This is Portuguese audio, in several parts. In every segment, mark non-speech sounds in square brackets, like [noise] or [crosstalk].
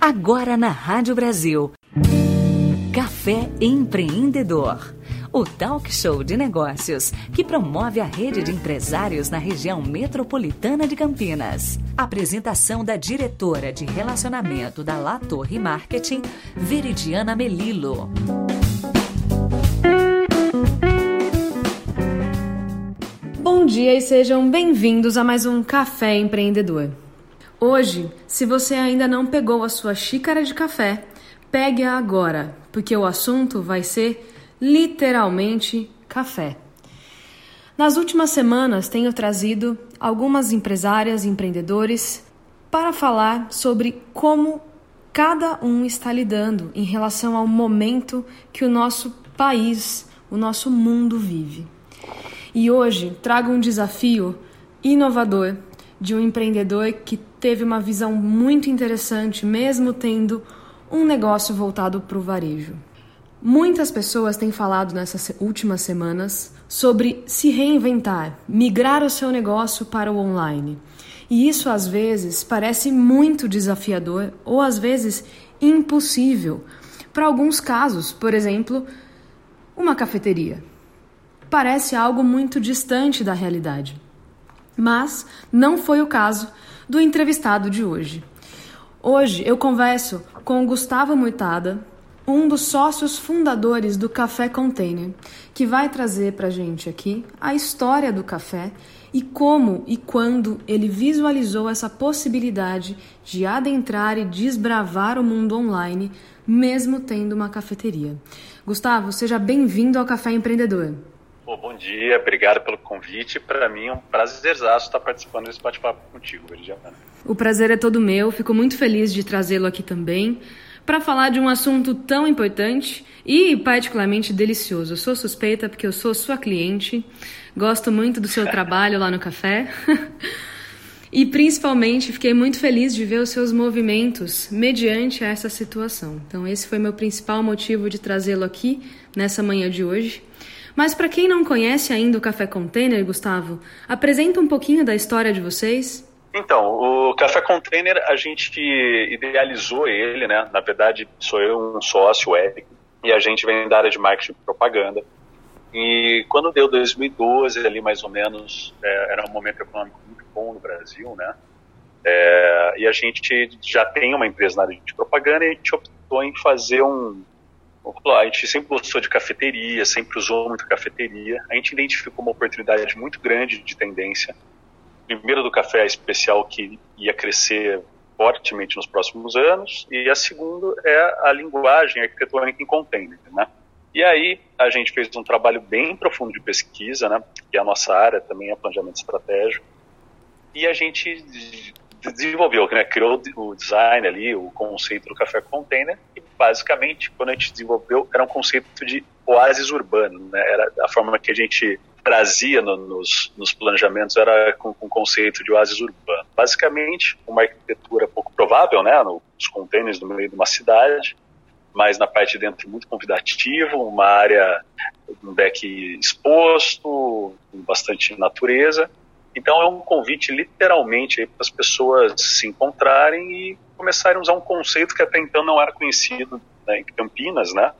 Agora na Rádio Brasil. Café Empreendedor. O talk show de negócios que promove a rede de empresários na região metropolitana de Campinas. Apresentação da diretora de relacionamento da La Torre Marketing, Veridiana Melilo. Bom dia e sejam bem-vindos a mais um Café Empreendedor. Hoje, se você ainda não pegou a sua xícara de café, pegue-a agora, porque o assunto vai ser literalmente café. Nas últimas semanas, tenho trazido algumas empresárias e empreendedores para falar sobre como cada um está lidando em relação ao momento que o nosso país, o nosso mundo vive. E hoje trago um desafio inovador de um empreendedor que teve uma visão muito interessante, mesmo tendo um negócio voltado para o varejo. Muitas pessoas têm falado nessas últimas semanas sobre se reinventar, migrar o seu negócio para o online. E isso às vezes parece muito desafiador ou às vezes impossível. Para alguns casos, por exemplo, uma cafeteria. Parece algo muito distante da realidade. Mas não foi o caso do entrevistado de hoje. Hoje eu converso com Gustavo Muitada, um dos sócios fundadores do Café Container, que vai trazer para a gente aqui a história do café e como e quando ele visualizou essa possibilidade de adentrar e desbravar o mundo online, mesmo tendo uma cafeteria. Gustavo, seja bem-vindo ao Café Empreendedor. Oh, bom dia, obrigado pelo convite. Para mim é um prazerzaço estar participando desse bate-papo contigo, Veridiana. O prazer é todo meu, fico muito feliz de trazê-lo aqui também para falar de um assunto tão importante e particularmente delicioso. Eu sou suspeita porque eu sou sua cliente, gosto muito do seu [laughs] trabalho lá no café. e principalmente fiquei muito feliz de ver os seus movimentos mediante essa situação. Então, esse foi meu principal motivo de trazê-lo aqui nessa manhã de hoje. Mas para quem não conhece ainda o Café Container, Gustavo, apresenta um pouquinho da história de vocês. Então, o Café Container, a gente idealizou ele, né? Na verdade, sou eu um sócio, Eric, e a gente vem da área de marketing e propaganda. E quando deu 2012, ali mais ou menos, é, era um momento econômico muito bom no Brasil, né? É, e a gente já tem uma empresa na área de propaganda e a gente optou em fazer um. A gente sempre gostou de cafeteria, sempre usou muito cafeteria. A gente identificou uma oportunidade muito grande de tendência primeira do café especial que ia crescer fortemente nos próximos anos, e a segunda é a linguagem arquitetônica em container, né? E aí a gente fez um trabalho bem profundo de pesquisa, né? Que é a nossa área também é planejamento estratégico, e a gente desenvolveu, né? Criou o design ali, o conceito do café container, e basicamente quando a gente desenvolveu era um conceito de oásis urbano, né? Era a forma que a gente trazia no, nos, nos, planejamentos era com, o conceito de oásis urbano. Basicamente, uma arquitetura pouco provável, né, nos contêineres no meio de uma cidade, mas na parte de dentro muito convidativo, uma área, um deck exposto, com bastante natureza. Então é um convite literalmente para as pessoas se encontrarem e começarem a usar um conceito que até então não era conhecido né, em Campinas, né?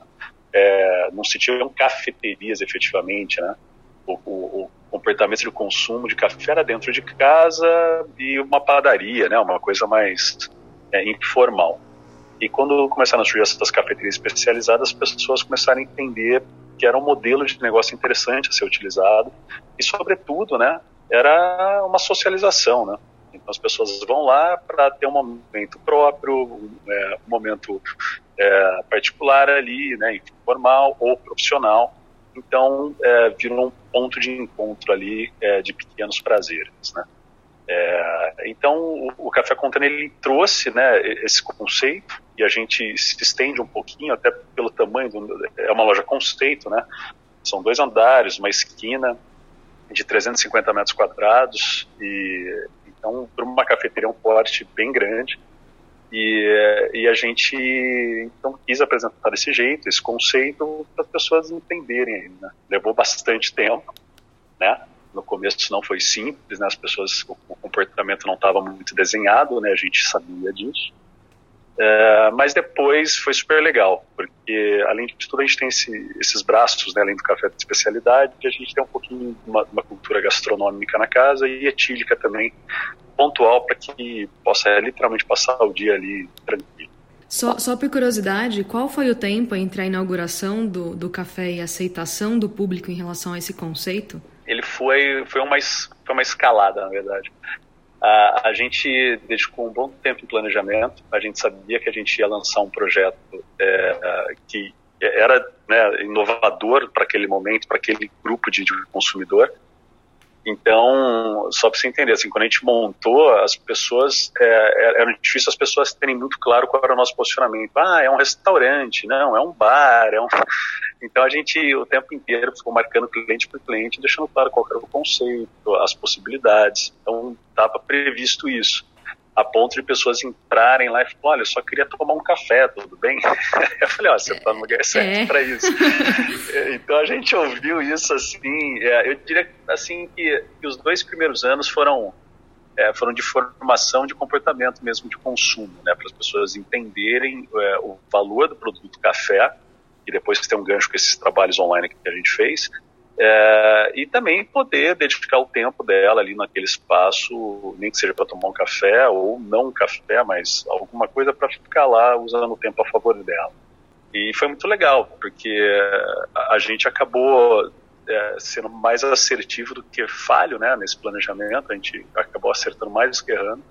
É, não se tinham cafeterias efetivamente, né? o, o, comportamento de consumo de café era dentro de casa e uma padaria, né, uma coisa mais é, informal. E quando começaram a surgir essas cafeterias especializadas, as pessoas começaram a entender que era um modelo de negócio interessante a ser utilizado e, sobretudo, né, era uma socialização, né. Então as pessoas vão lá para ter um momento próprio, um, é, um momento é, particular ali, né, informal ou profissional, então é, virou um ponto de encontro ali é, de pequenos prazeres, né? É, então o, o Café Container ele trouxe né, esse conceito e a gente se estende um pouquinho até pelo tamanho do, é uma loja conceito, né? São dois andares, uma esquina de 350 metros quadrados e então para uma cafeteria é um porte bem grande e, e a gente então quis apresentar desse jeito, esse conceito, para as pessoas entenderem. Né? Levou bastante tempo, né? no começo não foi simples, né? As pessoas, o, o comportamento não estava muito desenhado, né? A gente sabia disso. É, mas depois foi super legal, porque além de tudo a gente tem esse, esses braços, né, além do café de especialidade, a gente tem um pouquinho uma, uma cultura gastronômica na casa e etílica também, pontual para que possa é, literalmente passar o dia ali tranquilo. Só, só por curiosidade, qual foi o tempo entre a inauguração do, do café e a aceitação do público em relação a esse conceito? Ele foi, foi, uma, foi uma escalada, na verdade. A, a gente dedicou um bom tempo em planejamento, a gente sabia que a gente ia lançar um projeto é, que era né, inovador para aquele momento, para aquele grupo de, de consumidor, então, só para você entender, assim, quando a gente montou, as pessoas, é, é, era difícil as pessoas terem muito claro qual era o nosso posicionamento. Ah, é um restaurante, não, é um bar, é um... Então a gente o tempo inteiro ficou marcando cliente por cliente, deixando claro qual era o conceito, as possibilidades. Então estava previsto isso a ponto de pessoas entrarem lá e falarem, olha, eu só queria tomar um café, tudo bem? [laughs] Eu falei, ó, você está no lugar certo é. para isso. [laughs] então a gente ouviu isso assim, é, eu diria assim que, que, os dois primeiros anos foram é, foram de formação de comportamento mesmo de consumo, né, para as pessoas entenderem é, o valor do produto café e depois tem um gancho com esses trabalhos online que a gente fez, é, e também poder dedicar o tempo dela ali naquele espaço, nem que seja para tomar um café ou não um café, mas alguma coisa para ficar lá usando o tempo a favor dela. E foi muito legal, porque a, a gente acabou é, sendo mais assertivo do que falho né, nesse planejamento, a gente acabou acertando mais do que errando.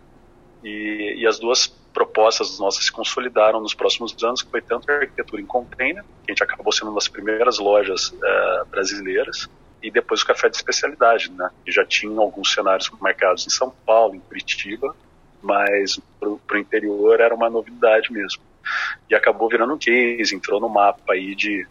E, e as duas propostas nossas se consolidaram nos próximos anos, que foi tanto a arquitetura em container, que a gente acabou sendo uma das primeiras lojas uh, brasileiras, e depois o café de especialidade, né, que já tinha alguns cenários marcados em São Paulo, em Curitiba, mas para o interior era uma novidade mesmo. E acabou virando um case, entrou no mapa aí de,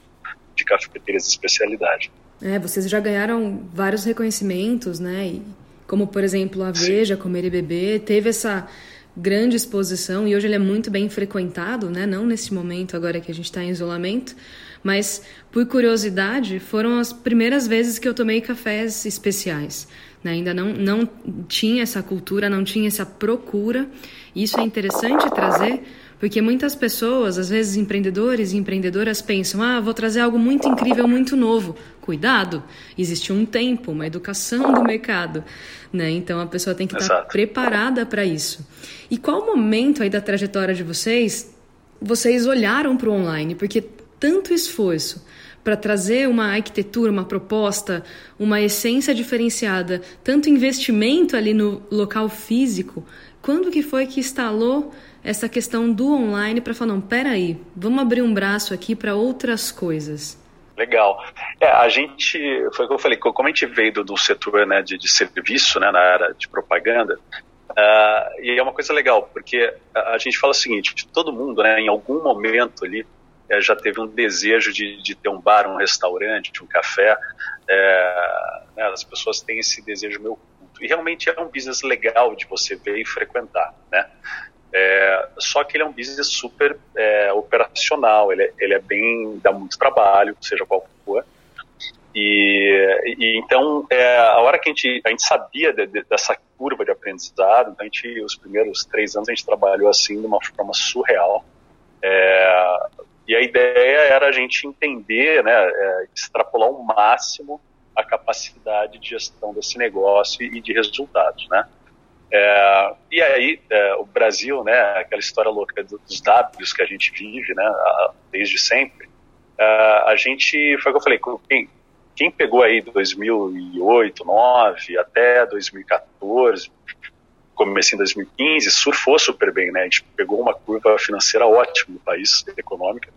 de cafeterias de especialidade. É, vocês já ganharam vários reconhecimentos, né? E como por exemplo a Veja, Sim. Comer e Beber, teve essa grande exposição e hoje ele é muito bem frequentado, né? Não nesse momento agora que a gente está em isolamento, mas por curiosidade foram as primeiras vezes que eu tomei cafés especiais. Né? Ainda não, não tinha essa cultura, não tinha essa procura. Isso é interessante trazer porque muitas pessoas, às vezes empreendedores e empreendedoras, pensam: ah, vou trazer algo muito incrível, muito novo. Cuidado, existe um tempo, uma educação do mercado. Né? Então a pessoa tem que estar preparada para isso. E qual momento aí da trajetória de vocês vocês olharam para o online? Porque tanto esforço para trazer uma arquitetura, uma proposta, uma essência diferenciada, tanto investimento ali no local físico, quando que foi que instalou essa questão do online para falar, não, peraí, vamos abrir um braço aqui para outras coisas? Legal. É, a gente, foi o que eu falei, como a gente veio do, setor né, de, de, serviço, né, na área de propaganda, uh, e é uma coisa legal, porque a, a, gente fala o seguinte, todo mundo, né, em algum momento ali, é, já teve um desejo de, de, ter um bar, um restaurante, um café, é, né, as pessoas têm esse desejo meio e realmente é um business legal de você ver e frequentar, né, é, só que ele é um business super é, operacional, ele é, ele é bem, dá muito trabalho, seja qual for. E, e então, é, a hora que a gente, a gente sabia de, de, dessa curva de aprendizado, então a gente, os primeiros três anos a gente trabalhou assim de uma forma surreal. É, e a ideia era a gente entender, né, é, extrapolar ao máximo a capacidade de gestão desse negócio e de resultados, né? É, e aí, é, o Brasil, né, aquela história louca dos Ws que a gente vive, né, desde sempre, é, a gente, foi o que eu falei, quem, quem pegou aí 2008, 2009 até 2014, começo em 2015, surfou super bem, né, a gente pegou uma curva financeira ótima no país, econômica,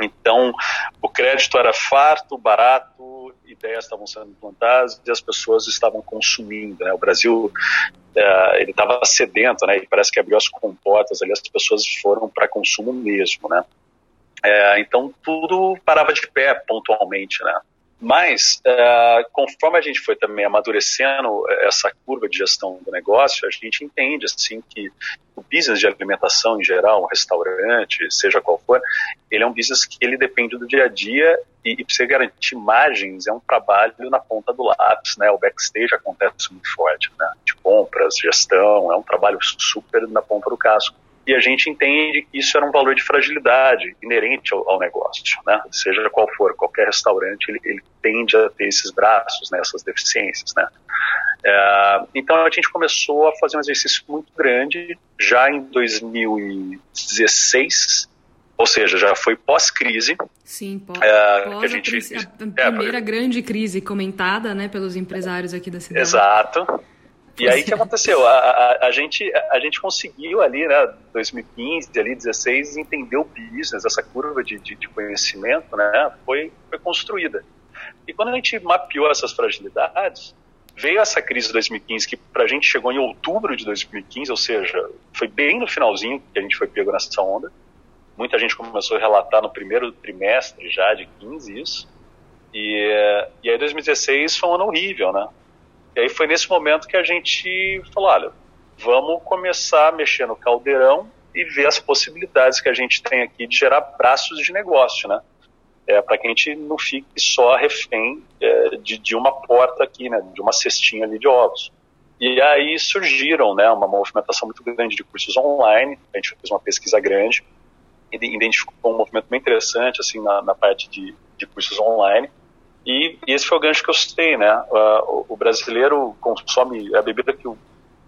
então, o crédito era farto, barato, ideias estavam sendo implantadas e as pessoas estavam consumindo. Né? O Brasil uh, ele estava sedento, né? E parece que abriu as comportas ali, as pessoas foram para consumo mesmo, né? É, então tudo parava de pé pontualmente, né? Mas, uh, conforme a gente foi também amadurecendo essa curva de gestão do negócio, a gente entende assim que o business de alimentação em geral, um restaurante, seja qual for, ele é um business que ele depende do dia a dia e, e para você garantir margens é um trabalho na ponta do lápis, né? O backstage acontece muito forte, né? De compras, gestão, é um trabalho super na ponta do casco e a gente entende que isso era um valor de fragilidade inerente ao, ao negócio, né? Seja qual for, qualquer restaurante ele, ele tende a ter esses braços, né, essas deficiências, né? É, então a gente começou a fazer um exercício muito grande já em 2016, ou seja, já foi pós-crise. Sim, pós, é, pós a, gente, a, é, primeira grande crise comentada, né, pelos empresários aqui da cidade. Exato. E aí o que aconteceu? A, a, a, gente, a gente conseguiu ali, né, 2015, ali 16, entender o business, essa curva de, de, de conhecimento, né, foi, foi construída. E quando a gente mapeou essas fragilidades, veio essa crise de 2015 que para a gente chegou em outubro de 2015, ou seja, foi bem no finalzinho que a gente foi pego nessa onda. Muita gente começou a relatar no primeiro trimestre já de 15 isso. E, e aí 2016 foi um ano horrível, né? E aí foi nesse momento que a gente falou, olha, vamos começar a mexer no caldeirão e ver as possibilidades que a gente tem aqui de gerar braços de negócio, né? É, para que a gente não fique só refém é, de, de uma porta aqui, né? De uma cestinha ali de ovos. E aí surgiram, né? Uma movimentação muito grande de cursos online. A gente fez uma pesquisa grande, identificou um movimento bem interessante assim na, na parte de, de cursos online e, e, esse foi o gancho que eu citei, né? Uh, o, brasileiro consome, a bebida que, o,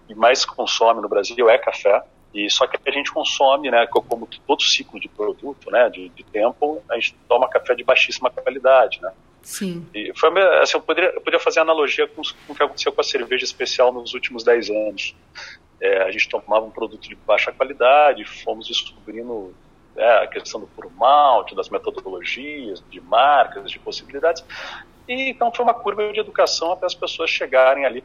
que mais consome no Brasil é café, e só que a gente consome, né, como todo ciclo de produto, né, de, de tempo, a gente toma café de baixíssima qualidade, né? Sim. E foi, assim, eu, poderia, eu poderia fazer analogia com, com o que aconteceu com a cerveja especial nos últimos 10 anos. É, a gente tomava um produto de baixa qualidade, fomos descobrindo é, a questão do puro das metodologias, de marcas, de possibilidades. E então foi uma curva de educação até as pessoas chegarem ali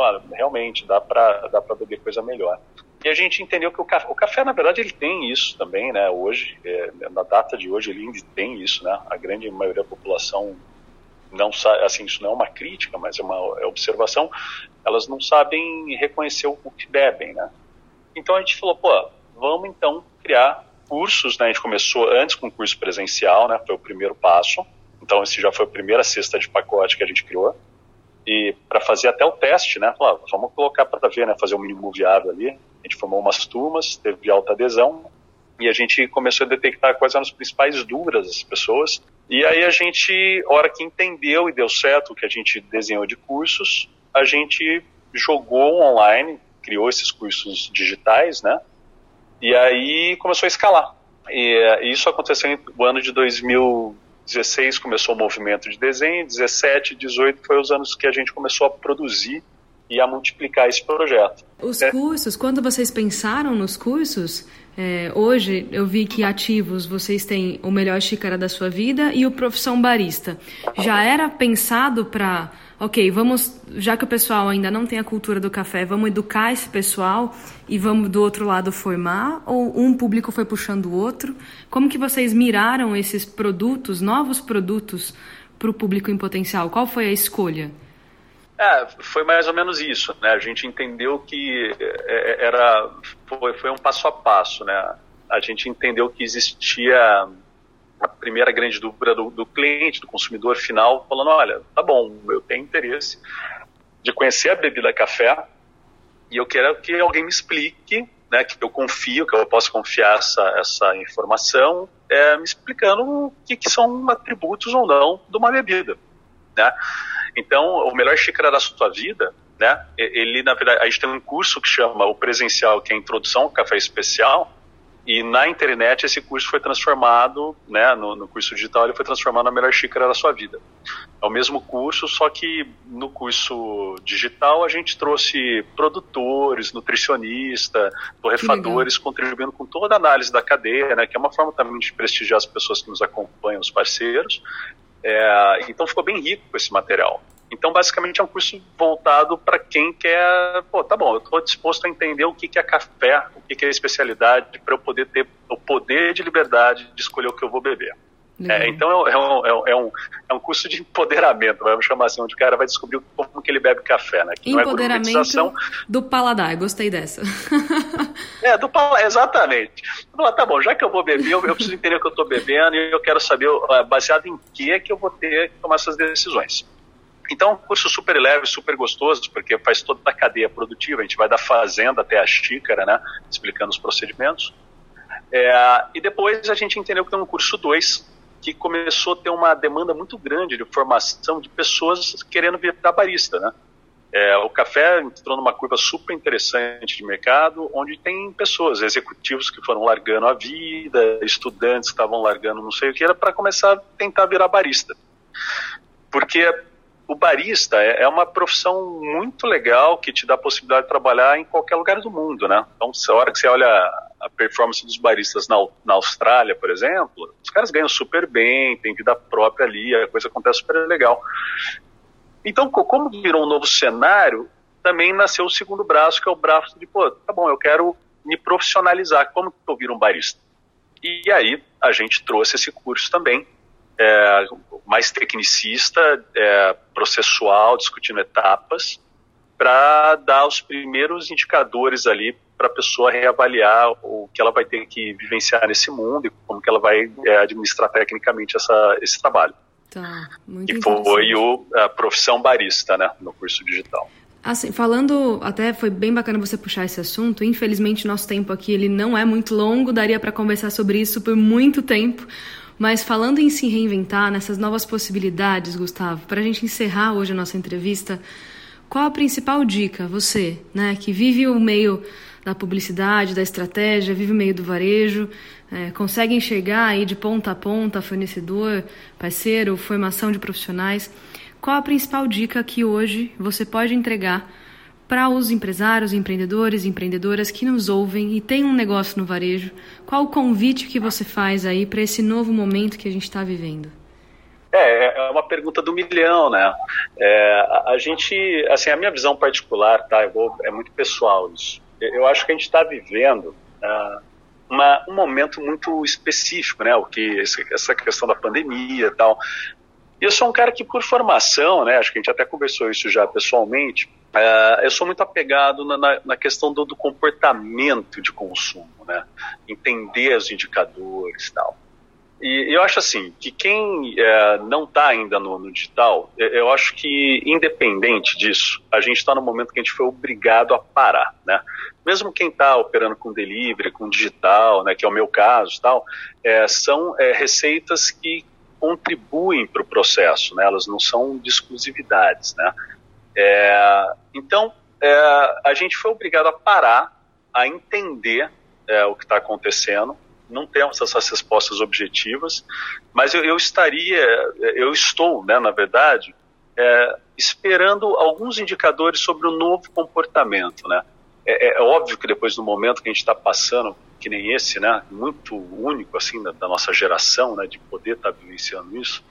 olha, realmente dá para dá para beber coisa melhor. E a gente entendeu que o café, o café na verdade ele tem isso também, né? Hoje, é, na data de hoje ele tem isso, né? A grande maioria da população não sabe, assim, isso não é uma crítica, mas é uma é observação. Elas não sabem reconhecer o que bebem, né? Então a gente falou, pô, vamos então criar cursos, né? A gente começou antes com o curso presencial, né? Foi o primeiro passo. Então, esse já foi a primeira cesta de pacote que a gente criou. E para fazer até o teste, né? Falar, vamos colocar para ver, né? Fazer um mínimo viável ali. A gente formou umas turmas, teve alta adesão. E a gente começou a detectar quais eram as principais dúvidas das pessoas. E aí a gente, hora que entendeu e deu certo o que a gente desenhou de cursos, a gente jogou online, criou esses cursos digitais, né? E aí começou a escalar. E isso aconteceu no ano de 2016, começou o movimento de desenho, 17, 18 foi os anos que a gente começou a produzir e a multiplicar esse projeto. Os é. cursos, quando vocês pensaram nos cursos, é, hoje eu vi que ativos vocês têm o melhor xícara da sua vida e o profissão barista. Já era pensado para ok, vamos, já que o pessoal ainda não tem a cultura do café, vamos educar esse pessoal e vamos do outro lado formar? Ou um público foi puxando o outro? Como que vocês miraram esses produtos, novos produtos, para o público em potencial? Qual foi a escolha? É, foi mais ou menos isso, né? A gente entendeu que é, é, era foi, foi um passo a passo, né? A gente entendeu que existia a primeira grande dúvida do, do, cliente, do consumidor final, falando: olha, tá bom, eu tenho interesse de conhecer a bebida café e eu quero que alguém me explique, né, que eu confio, que eu possa confiar essa, essa informação, é, me explicando o que, que, são atributos ou não de uma bebida. Né? Então, o melhor xícara da sua vida, né, ele, na verdade, a gente tem um curso que chama o presencial, que é a Introdução ao Café Especial, e na internet esse curso foi transformado, né, no, no, curso digital ele foi transformado na melhor xícara da sua vida. É o mesmo curso, só que no curso digital a gente trouxe produtores, nutricionistas, torrefadores, contribuindo com toda a análise da cadeia, né, que é uma forma também de prestigiar as pessoas que nos acompanham, os parceiros. É, então ficou bem rico esse material. Então, basicamente, é um curso voltado para quem quer, pô, tá bom, eu estou disposto a entender o que, que é café, o que, que é especialidade, para eu poder ter o poder de liberdade de escolher o que eu vou beber. É, então é, é, um, é, um, é um curso de empoderamento, vamos chamar assim, onde o cara vai descobrir como que ele bebe café, né? Que empoderamento [laughs] é do paladar, gostei dessa. é, do paladar, exatamente. Falar, tá bom, já que eu vou beber, eu, eu preciso entender o que eu estou bebendo e eu quero saber baseado em que é que eu vou ter que tomar essas decisões. Então, curso super leve, super gostoso, porque faz toda a cadeia produtiva. A gente vai da fazenda até a xícara, né? Explicando os procedimentos. É, e depois a gente entendeu que tem um curso 2, que começou a ter uma demanda muito grande de formação de pessoas querendo virar barista, né? É, o café entrou numa curva super interessante de mercado, onde tem pessoas, executivos que foram largando a vida, estudantes que estavam largando não sei o que, era para começar a tentar virar barista. Porque o barista é, é uma profissão muito legal que te dá a possibilidade de trabalhar em qualquer lugar do mundo, né? Então, a hora que você olha a performance dos baristas na, na Austrália, por exemplo, os caras ganham super bem, tem vida própria ali, a coisa acontece super legal. Então, como virou um novo cenário, também nasceu o segundo braço, que é o braço de, pô, tá bom, eu quero me profissionalizar, como que eu viro um barista? E aí a gente trouxe esse curso também, é, mais tecnicista, é, processual, discutindo etapas, para dar os primeiros indicadores ali para a pessoa reavaliar o que ela vai ter que vivenciar nesse mundo e como que ela vai é, administrar tecnicamente essa, esse trabalho. Tá, muito e foi o, a profissão barista, né, no curso digital. Assim, falando, até foi bem bacana você puxar esse assunto. Infelizmente, nosso tempo aqui ele não é muito longo, daria para conversar sobre isso por muito tempo. Mas falando em se reinventar, nessas novas possibilidades, Gustavo, para a gente encerrar hoje a nossa entrevista, qual a principal dica, você, né, que vive o meio da publicidade, da estratégia, vive o meio do varejo, é, consegue enxergar aí de ponta a ponta fornecedor, parceiro, formação de profissionais, qual a principal dica que hoje você pode entregar para os empresários, empreendedores, empreendedoras que nos ouvem e têm um negócio no varejo, qual o convite que você faz aí para esse novo momento que a gente está vivendo? É, é uma pergunta do milhão, né? É, a, gente, assim, a minha visão particular, tá? Vou, é muito pessoal isso. Eu acho que a gente está vivendo uh, uma, um momento muito específico, né? O que essa questão da pandemia e tal. E eu sou um cara que, por formação, né? Acho que a gente até conversou isso já pessoalmente Uh, eu sou muito apegado na, na, na questão do, do, comportamento de consumo, né? Entender os indicadores e tal. E eu acho assim, que quem uh, não está ainda no, no, digital, eu acho que independente disso, a gente está no momento que a gente foi obrigado a parar, né? Mesmo quem está operando com delivery, com digital, né, que é o meu caso tal, é, são é, receitas que contribuem para o processo, né? Elas não são de exclusividades, né? É, então, é, a gente foi obrigado a parar, a entender é, o que está acontecendo. Não temos essas respostas objetivas, mas eu, eu estaria, eu estou, né, na verdade, é, esperando alguns indicadores sobre o novo comportamento, né? É, é, óbvio que depois do momento que a gente está passando, que nem esse, né, muito único assim da, da nossa geração, né, de poder estar tá vivenciando isso,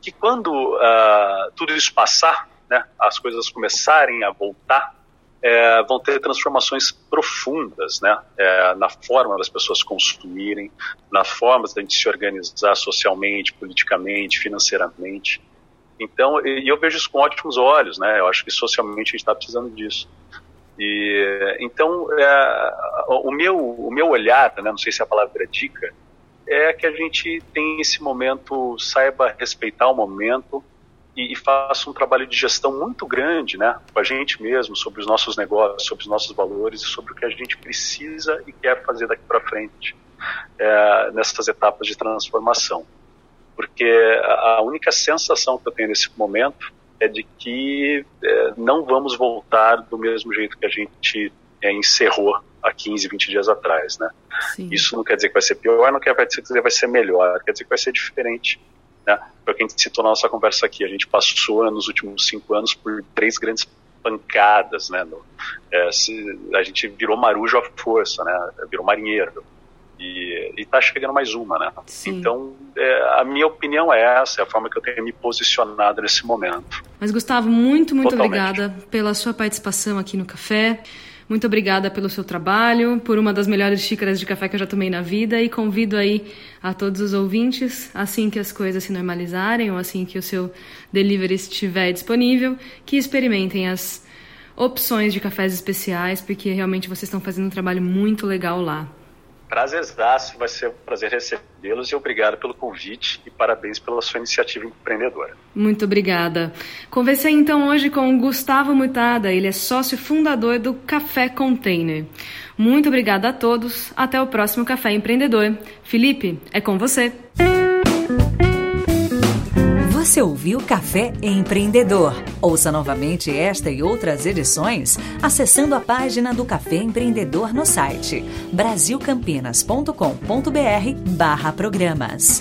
que quando uh, tudo isso passar, né, as coisas começarem a voltar, é, vão ter transformações profundas né, é, na forma das pessoas consumirem, na forma da gente se organizar socialmente, politicamente, financeiramente. Então, e eu vejo isso com ótimos olhos, né? Eu acho que socialmente a gente está precisando disso. E então, é, o meu o meu olhar, né, não sei se a palavra é dica, é que a gente tem esse momento, saiba respeitar o momento, e, e faça um trabalho de gestão muito grande, né, com a gente mesmo, sobre os nossos negócios, sobre os nossos valores e sobre o que a gente precisa e quer fazer daqui para frente é, nessas etapas de transformação. Porque a única sensação que eu tenho nesse momento é de que é, não vamos voltar do mesmo jeito que a gente é, encerrou há 15, 20 dias atrás, né? Sim. Isso não quer dizer que vai ser pior, não quer dizer que vai ser melhor, quer dizer que vai ser diferente. Né? Foi o que a gente citou na nossa conversa aqui. A gente passou nos últimos cinco anos por três grandes pancadas, né? No, é, se, a gente virou marujo à força, né? Virou marinheiro. E, está chegando mais uma, né? Sim. Então, é, a minha opinião é essa, é a forma que eu tenho me posicionado nesse momento. Mas, Gustavo, muito, muito Totalmente. obrigada pela sua participação aqui no Café. Muito obrigada pelo seu trabalho, por uma das melhores xícaras de café que eu já tomei na vida e convido aí a todos os ouvintes, assim que as coisas se normalizarem ou assim que o seu delivery estiver disponível, que experimentem as opções de cafés especiais, porque realmente vocês estão fazendo um trabalho muito legal lá. Prazerzaço, vai ser um prazer recebê-los e obrigado pelo convite e parabéns pela sua iniciativa empreendedora. Muito obrigada. Conversei então hoje com Gustavo Mutada, ele é sócio fundador do Café Container. Muito obrigada a todos, até o próximo Café Empreendedor. Felipe, é com você. Você ouviu Café Empreendedor? Ouça novamente esta e outras edições acessando a página do Café Empreendedor no site brasilcampinas.com.br barra programas.